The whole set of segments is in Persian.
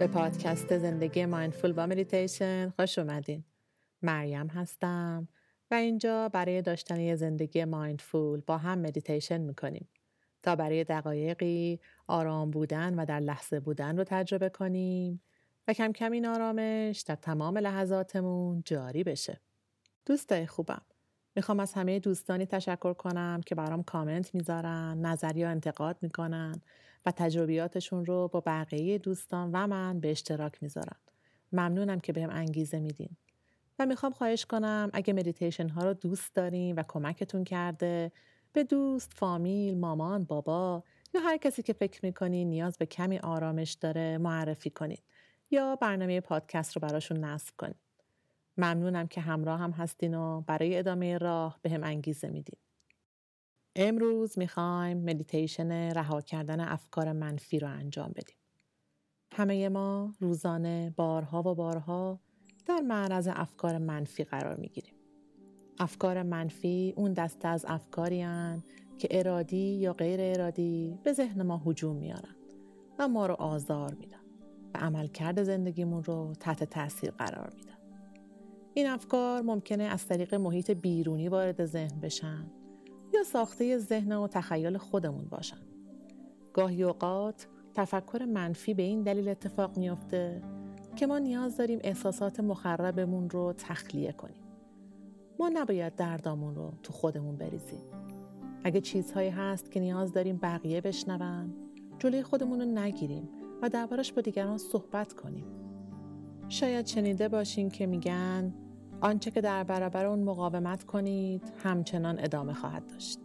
به پادکست زندگی mindful و مدیتیشن خوش اومدین. مریم هستم و اینجا برای داشتن یه زندگی mindful با هم مدیتیشن می‌کنیم تا برای دقایقی آرام بودن و در لحظه بودن رو تجربه کنیم و کم کم این آرامش در تمام لحظاتمون جاری بشه. دوستای خوبم می‌خوام از همه دوستانی تشکر کنم که برام کامنت می‌ذارن، نظری و انتقاد می‌کنن و تجربیاتشون رو با بقیه دوستان و من به اشتراک می‌ذارن. ممنونم که بهم انگیزه میدین. و می‌خوام خواهش کنم اگه مدیتیشن ها رو دوست دارین و کمکتون کرده به دوست، فامیل، مامان، بابا یا هر کسی که فکر می‌کنین نیاز به کمی آرامش داره معرفی کنین یا برنامه پادکست رو براشون نصب کنین. ممنونم که همراه هم هستین و برای ادامه راه به هم انگیزه میدین. امروز می‌خوایم مدیتیشن رها کردن افکار منفی رو انجام بدیم. همه ما روزانه بارها و بارها در معرض افکار منفی قرار می‌گیریم. افکار منفی اون دسته از افکاری هن که ارادی یا غیر ارادی به ذهن ما هجوم میارن و ما رو آزار میدن و عملکرد زندگیمون رو تحت تاثیر قرار میدن. این افکار ممکنه از طریق محیط بیرونی وارد ذهن بشن یا ساخته ذهن و تخیل خودمون باشن. گاهی اوقات تفکر منفی به این دلیل اتفاق میافته که ما نیاز داریم احساسات مخربمون رو تخلیه کنیم. ما نباید دردامون رو تو خودمون بریزیم. اگه چیزهایی هست که نیاز داریم بقیه بشنون، جلوی خودمون رو نگیریم و دربارش با دیگران صحبت کنیم. شاید شنیده باشین که میگن آنچه که در برابر اون مقاومت کنید همچنان ادامه خواهد داشت.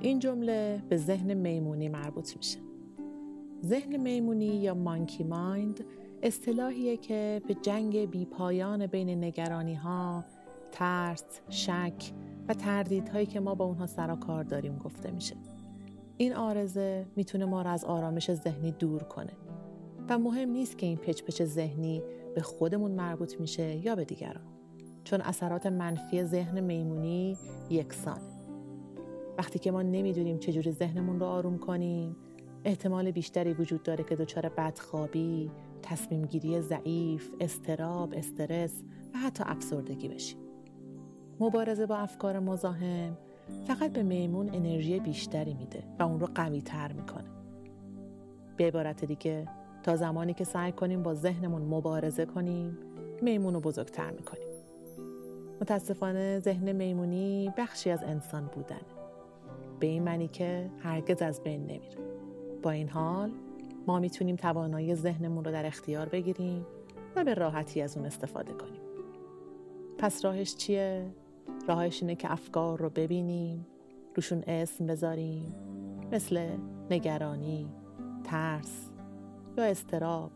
این جمله به ذهن میمونی مربوط میشه. ذهن میمونی یا مانکی مایند اصطلاحیه که به جنگ بیپایان بین نگرانی ها، ترس، شک و تردیدهایی که ما با اونها سر کار داریم گفته میشه. این آرزه می‌تونه ما را از آرامش ذهنی دور کنه و مهم نیست که این پچ ذهنی به خودمون مربوط میشه یا به دیگران چون اثرات منفی ذهن میمونی یکسانه وقتی که ما نمی‌دونیم چجوری ذهنمون رو آروم کنیم احتمال بیشتری وجود داره که دچار بدخوابی، تصمیم گیری ضعیف، استراب، استرس و حتی افسردگی بشیم. مبارزه با افکار مزاحم فقط به میمون انرژی بیشتری میده و اون رو قوی تر می‌کنه. به عبارت دیگه تا زمانی که سعی کنیم با ذهنمون مبارزه کنیم میمون رو بزرگتر می‌کنیم. متاسفانه ذهن میمونی بخشی از انسان بودنه. به این معنی که هرگز از بین نمیره. با این حال ما می‌تونیم توانایی ذهنمون رو در اختیار بگیریم و به راحتی از اون استفاده کنیم. پس راهش چیه؟ راهش اینه که افکار رو ببینیم، روشون اسم بذاریم، مثل نگرانی، ترس یا استراب،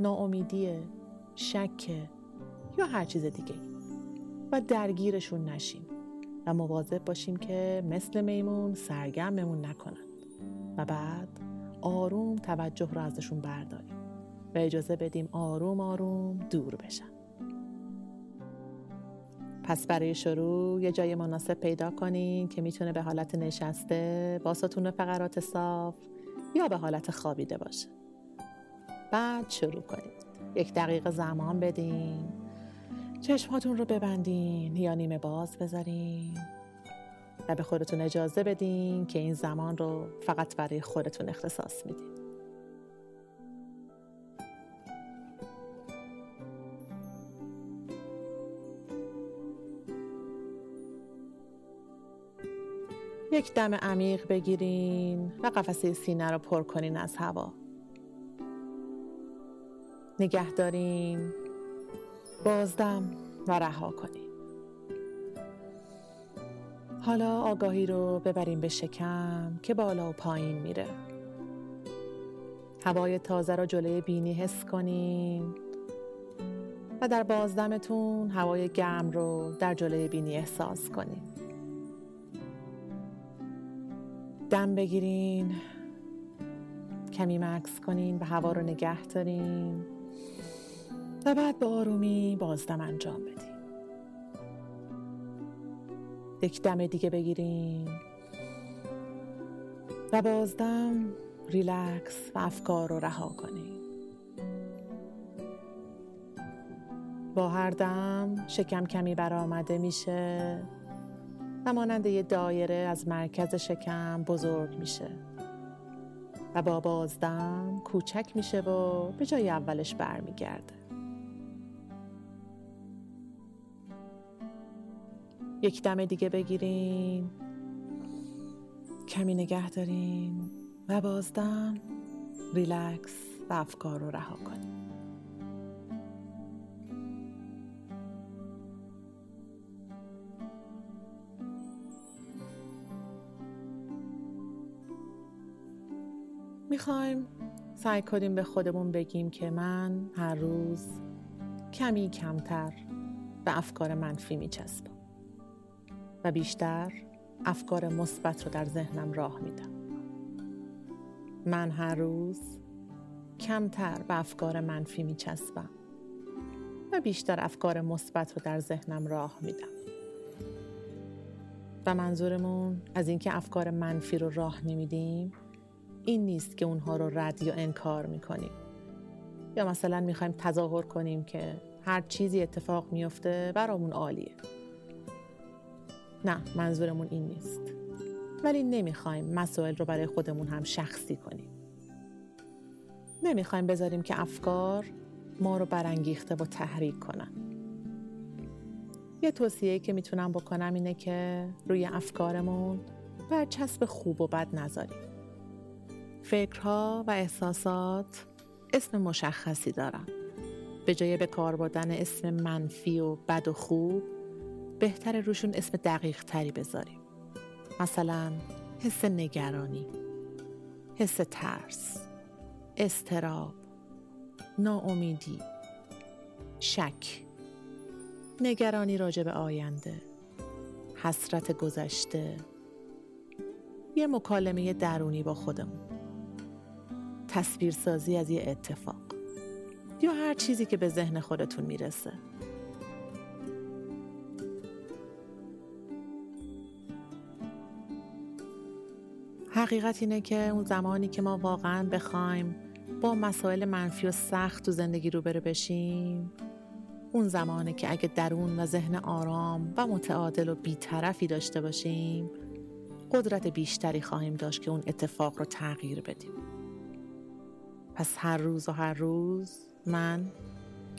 ناامیدی، شک یا هر چیز دیگه. و درگیرشون نشیم و مواظب باشیم که مثل میمون سرگرممون نکنن. و بعد آروم توجه رو ازشون برداریم و اجازه بدیم آروم آروم دور بشن. پس برای شروع یه جای مناسب پیدا کنین که می‌تونه به حالت نشسته با ستون فقرات صاف یا به حالت خوابیده باشه. بعد شروع کنید یک دقیقه زمان بدین. چشماتون رو ببندین یا نیمه باز بذارین. و به خودتون اجازه بدین که این زمان رو فقط برای خودتون اختصاص میدین. یک دم عمیق بگیرین و قفسه سینه رو پر کنین از هوا. نگه دارین بازدم و رها کنین حالا آگاهی رو ببریم به شکم که بالا و پایین میره. هوای تازه رو جلوی بینی حس کنین و در بازدمتون هوای گرم رو در جلوی بینی احساس کنین دم بگیرین. کمی مکس کنین و هوا رو نگه دارین. و بعد به آرومی بازدم انجام بدین یک دم دیگه بگیرین و بازدم ریلکس و افکار رو رها کنین با هر دم شکم کمی برآمده میشه و مانند یه دایره از مرکز شکم بزرگ میشه. و با بازدم کوچک میشه و به جای اولش برمیگرده. یک دم دیگه بگیرین کمی نگه دارین و بازدم ریلکس و افکار رو رها کنیم. می‌خوایم سعی کنیم به خودمون بگیم که من هر روز کمی کمتر به افکار منفی میچسبم. بیشتر افکار مثبت رو در ذهنم راه میدم. من هر روز کمتر به افکار منفی میچسبم و بیشتر افکار مثبت رو در ذهنم راه میدم. و منظورمون از اینکه افکار منفی رو راه نمیدیم این نیست که اونها رو رد یا انکار می‌کنیم. یا مثلا می‌خوایم تظاهر کنیم که هر چیزی اتفاق میفته برامون عالیه. نه منظورمون این نیست. ولی نمی‌خوایم مسائل رو برای خودمون هم شخصی کنیم. نمی‌خوایم بذاریم که افکار ما رو برانگیخته و تحریک کنن. یه توصیه که می‌تونم بکنم اینه که روی افکارمون برچسب خوب و بد نذاریم. فکرها و احساسات اسم مشخصی دارن. به جای به کار بردن اسم منفی و بد و خوب بهتر روشون اسم دقیق تری بذاریم. مثلا حس نگرانی حس ترس استراب ناامیدی شک نگرانی راجع به آینده حسرت گذشته یه مکالمه درونی با خودمون تصویرسازی از یه اتفاق یا هر چیزی که به ذهن خودتون می‌رسه. حقیقت اینه که اون زمانی که ما واقعا بخوایم با مسائل منفی و سخت تو زندگی روبرو بشیم اون زمانه که اگه درون و ذهن آرام و متعادل و بیطرفی داشته باشیم قدرت بیشتری خواهیم داشت که اون اتفاق رو تغییر بدیم. پس هر روز و هر روز من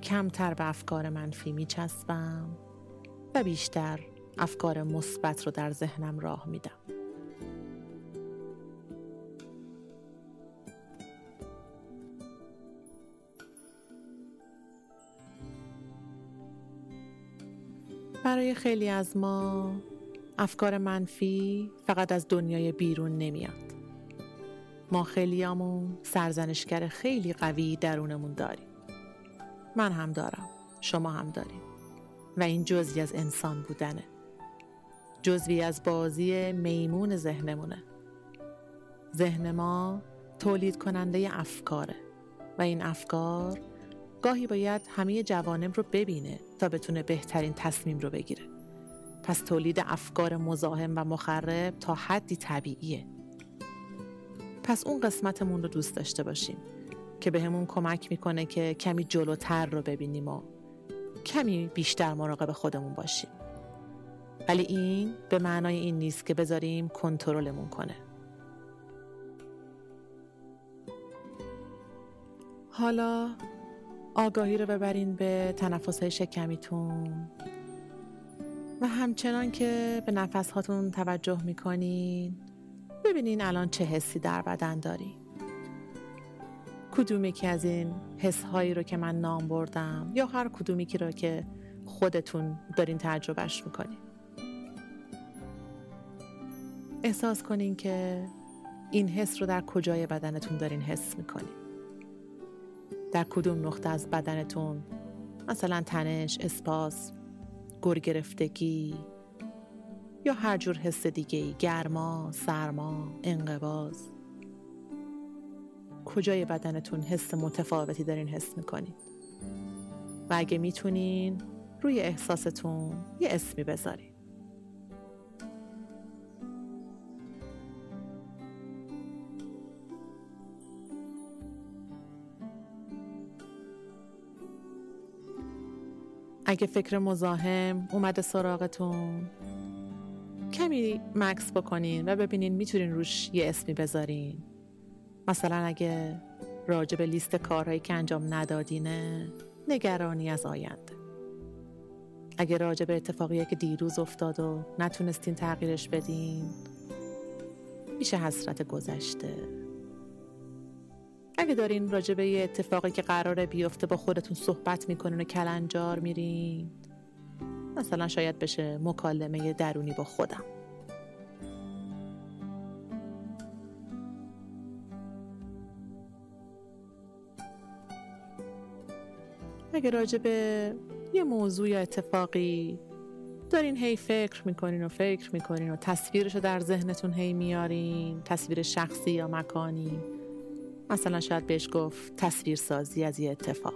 کمتر به افکار منفی میچسبم و بیشتر افکار مثبت رو در ذهنم راه میدم. برای خیلی از ما افکار منفی فقط از دنیای بیرون نمیاد. ما خیلیامون سرزنشگر خیلی قوی درونمون داریم. من هم دارم. شما هم داریم. و این جزوی از انسان بودنه. جزوی از بازی میمون ذهنمونه. ذهن ما تولید کننده افکاره. و این افکار گاهی باید همه جوانب رو ببینه تا بتونه بهترین تصمیم رو بگیره. پس تولید افکار مزاحم و مخرب تا حدی طبیعیه. پس اون قسمتمون رو دوست داشته باشیم که بهمون به کمک می‌کنه که کمی جلوتر رو ببینیم و کمی بیشتر مراقب خودمون باشیم. ولی این به معنای این نیست که بذاریم کنترلمون کنه. حالا آگاهی رو ببرین به تنفس شکمیتون. و همچنان که به نفس هاتون توجه می‌کنین ببینین الان چه حسی در بدن دارین. کدومی که از این حس هایی رو که من نام بردم یا هر کدومی که رو که خودتون دارین تجربهش می‌کنین. احساس کنین که این حس رو در کجای بدنتون دارین حس می‌کنین. در کدوم نقطه از بدنتون؟ مثلا تنش، اسپاس، گر گرفتگی یا هر جور حس دیگه ای گرما، سرما، انقباز کجای بدنتون حس متفاوتی دارین حس می‌کنین؟ و اگه می‌تونین روی احساستون یه اسمی بذارین. اگه فکر مزاحم اومده سراغتون. کمی مکس بکنین و ببینین می‌تونین روش یه اسمی بذارین. مثلا اگه راجع به لیست کارهایی که انجام ندادینه نگرانی از آینده. اگه راجع به اتفاقی که دیروز افتاد و نتونستین تغییرش بدین میشه حسرت گذشته. اگه دارین راجع به یه اتفاقی که قراره بیفته با خودتون صحبت می‌کنین و کلنجار میرین مثلا شاید بشه مکالمه درونی با خودم. اگه راجع به یه موضوع یا اتفاقی دارین هی فکر می‌کنین و فکر می‌کنین و تصویرش رو در ذهنتون هی میارین تصویر شخصی یا مکانی مثلا شاید بهش گفت تصویر سازی از یه اتفاق.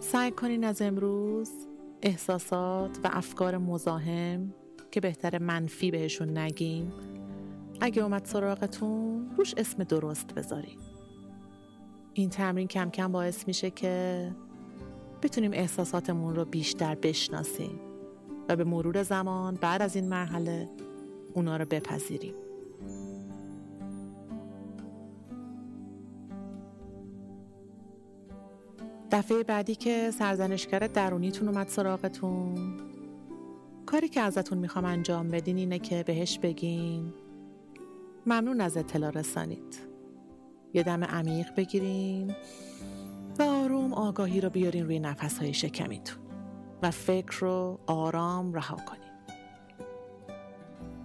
سعی کنین از امروز احساسات و افکار مزاحم که بهتر منفی بهشون نگیم اگه اومد سراغتون روش اسم درست بذارین. این تمرین کم کم باعث میشه که بتونیم احساساتمون رو بیشتر بشناسیم و به مرور زمان بعد از این مرحله اونا رو بپذیریم. دفعه بعدی که سرزنشگر درونیتون اومد سراغتون. کاری که ازتون می‌خوام انجام بدین اینه که بهش بگین ممنون از اطلاع رسانید. یه دم عمیق بگیرین و آروم آگاهی رو بیارین روی نفس های شکمیتون و فکر رو آرام رها کنین.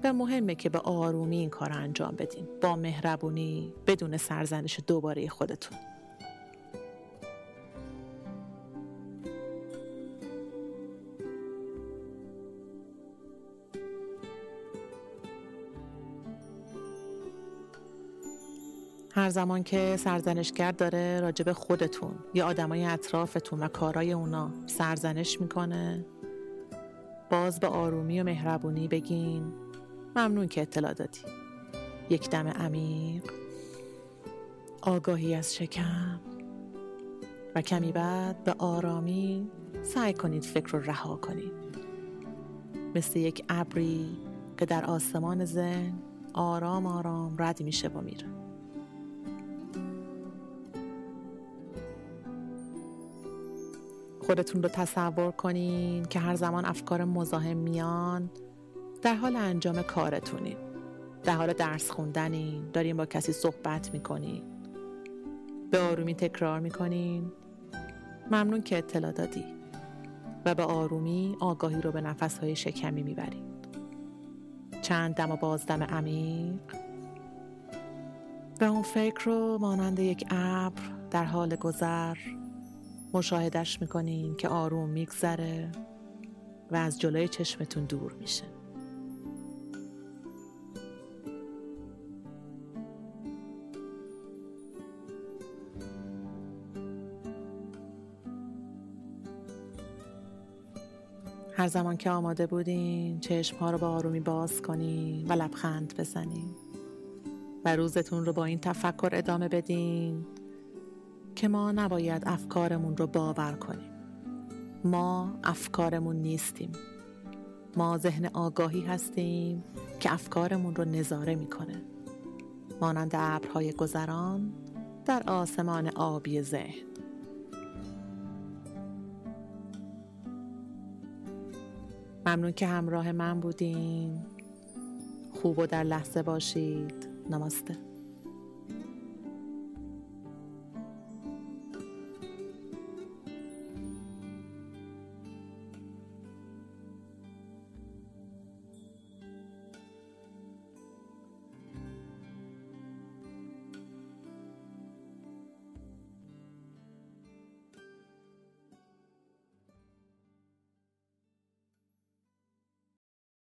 و مهمه که به آرومی این کار انجام بدین. با مهربونی بدون سرزنش دوباره خودتون. هر زمان که سرزنشگر داره راجب خودتون یا آدمای اطرافتون و کارای اونا سرزنش می‌کنه. باز به آرومی و مهربونی بگین. ممنون که اطلاع دادی. یک دم عمیق. آگاهی از شکم. و کمی بعد به آرامی سعی کنید فکر رو رها کنید. مثل یک ابری که در آسمان ذهن آرام آرام رد میشه و میره. خودتون رو تصور کنین که هر زمان افکار مزاحم میان در حال انجام کارتونین. در حال درس خوندنین دارین با کسی صحبت می‌کنین. به آرومی تکرار می‌کنین. ممنون که اطلاع دادی. و به آرومی آگاهی رو به نفسهای شکمی می‌برین. چند دم و بازدم عمیق. و اون فکر رو مانند یک ابر در حال گذر مشاهدش می‌کنین که آروم میگذره و از جلوی چشمتون دور میشه. هر زمان که آماده بودین چشم ها رو با آرومی باز کنین و لبخند بزنین و روزتون رو با این تفکر ادامه بدین. که ما نباید افکارمون رو باور کنیم. ما افکارمون نیستیم. ما ذهن آگاهی هستیم که افکارمون رو نظاره می‌کنه. مانند ابرهای گذران در آسمان آبی ذهن. ممنون که همراه من بودین. خوب و در لحظه باشید. نماسته.